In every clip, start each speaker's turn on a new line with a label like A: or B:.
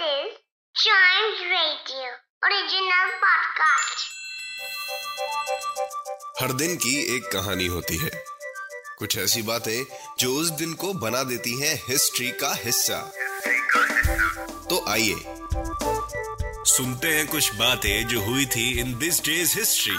A: is Giant Radio original podcast.
B: हर दिन की एक कहानी होती है कुछ ऐसी बातें जो उस दिन को बना देती हैं हिस्ट्री का हिस्सा तो आइए सुनते हैं कुछ बातें जो हुई थी इन दिस डेज़ हिस्ट्री.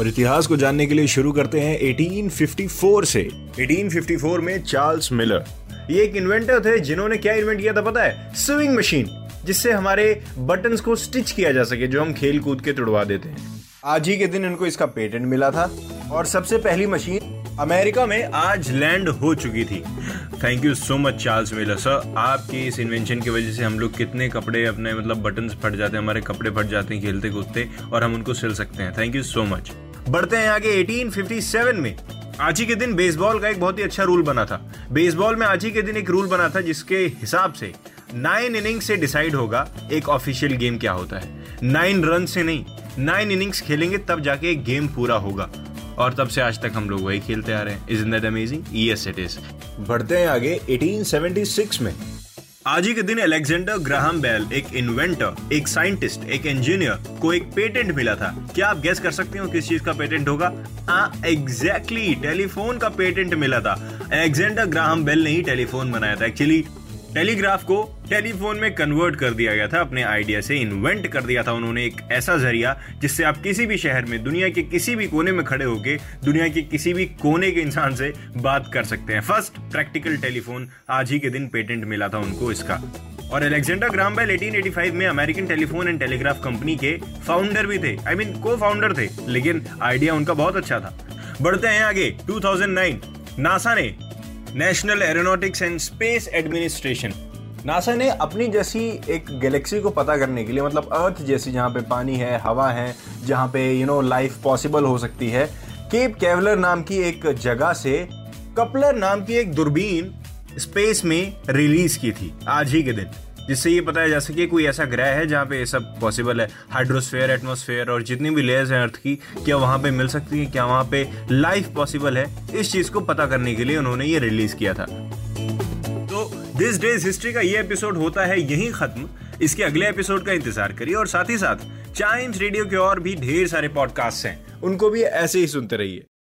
C: और इतिहास को जानने के लिए शुरू करते हैं 1854 से 1854 में चार्ल्स मिलर ये एक इन्वेंटर थे जिन्होंने क्या इन्वेंट किया था पता है? स्विंग मशीन जिससे हमारे बटन्स को स्टिच किया जा सके, जो हम खेल कूद के तुड़वा देते हैं। आज ही के दिन इनको इसका पेटेंट मिला था। और सबसे पहली मशीन अमेरिका में आज लैंड हो चुकी थी। Thank you so much Charles Miller sir आपकी इस इन्वेंशन की वजह से हम लोग कितने कपड़े अपने मतलब बटन्स फट जाते हैं, हमारे कपड़े फट जाते हैं खेलते कूदते और हम उनको सिल सकते हैं। थैंक यू सो मच बढ़ते हैं आगे 1857 में। आज ही के दिन बेसबॉल का एक बहुत ही अच्छा रूल बना था। बेसबॉल में आज ही के दिन एक रूल बना था जिसके हिसाब से नाइन इनिंग्स से डिसाइड होगा एक ऑफिशियल गेम क्या होता है। नाइन रन से नहीं नाइन इनिंग्स खेलेंगे तब जाके एक गेम पूरा होगा। और तब से आज तक हम लोग वही खेलते आ रहे हैं। Is in that amazing yes it is बढ़ते हैं आगे। 1876 में आज ही के दिन अलेक्जेंडर ग्राहम बेल, एक इन्वेंटर एक साइंटिस्ट एक इंजीनियर को एक पेटेंट मिला था। क्या आप गैस कर सकते हो किस चीज़ का पेटेंट होगा? एग्जैक्टली टेलीफोन का पेटेंट मिला था। अलेक्जेंडर ग्राहम बेल ने ही टेलीफोन बनाया था। एक्चुअली टेलीग्राफ को टेलीफोन में कन्वर्ट कर दिया गया था, अपने आइडिया से इन्वेंट कर दिया था उन्होंने एक ऐसा ज़रिया जिससे आप किसी भी शहर में, दुनिया के किसी भी कोने में खड़े होके, दुनिया के किसी भी कोने के इंसान से बात कर सकते हैं। फ़र्स्ट प्रैक्टिकल टेलीफोन आज ही के दिन पेटेंट मिला था उनको इसका। और अलेक्जेंडर ग्राम बेल 1885 में American telephone and telegraph company के फाउंडर भी थे। आई मीन को फाउंडर थे, लेकिन आइडिया उनका बहुत अच्छा था। बढ़ते हैं आगे 2009 नासा ने National Aeronautics and Space Administration. NASA ने अपनी जैसी एक गैलेक्सी को पता करने के लिए मतलब अर्थ जैसी जहाँ पे पानी है, हवा है, जहाँ पे यू नो लाइफ पॉसिबल हो सकती है केप कैवलर नाम की एक जगह से कपलर नाम की एक दूरबीन स्पेस में रिलीज़ की थी, आज ही के दिन। जिससे ये पता जा सके कोई ऐसा ग्रह है जहाँ पे ये सब पॉसिबल है। हाइड्रोस्फेयर एटमॉस्फेयर और जितनी भी लेयर्स हैं अर्थ की, क्या वहाँ पे मिल सकती है? क्या वहाँ पे लाइफ पॉसिबल है? इस चीज़ को पता करने के लिए उन्होंने ये रिलीज़ किया था। तो दिस डेज़ हिस्ट्री का ये एपिसोड होता है यहीं खत्म। इसके अगले एपिसोड का इंतज़ार करिए और साथ ही साथ चाइम्स रेडियो के और भी ढेर सारे पॉडकास्ट हैं। उनको भी ऐसे ही सुनते रहिए।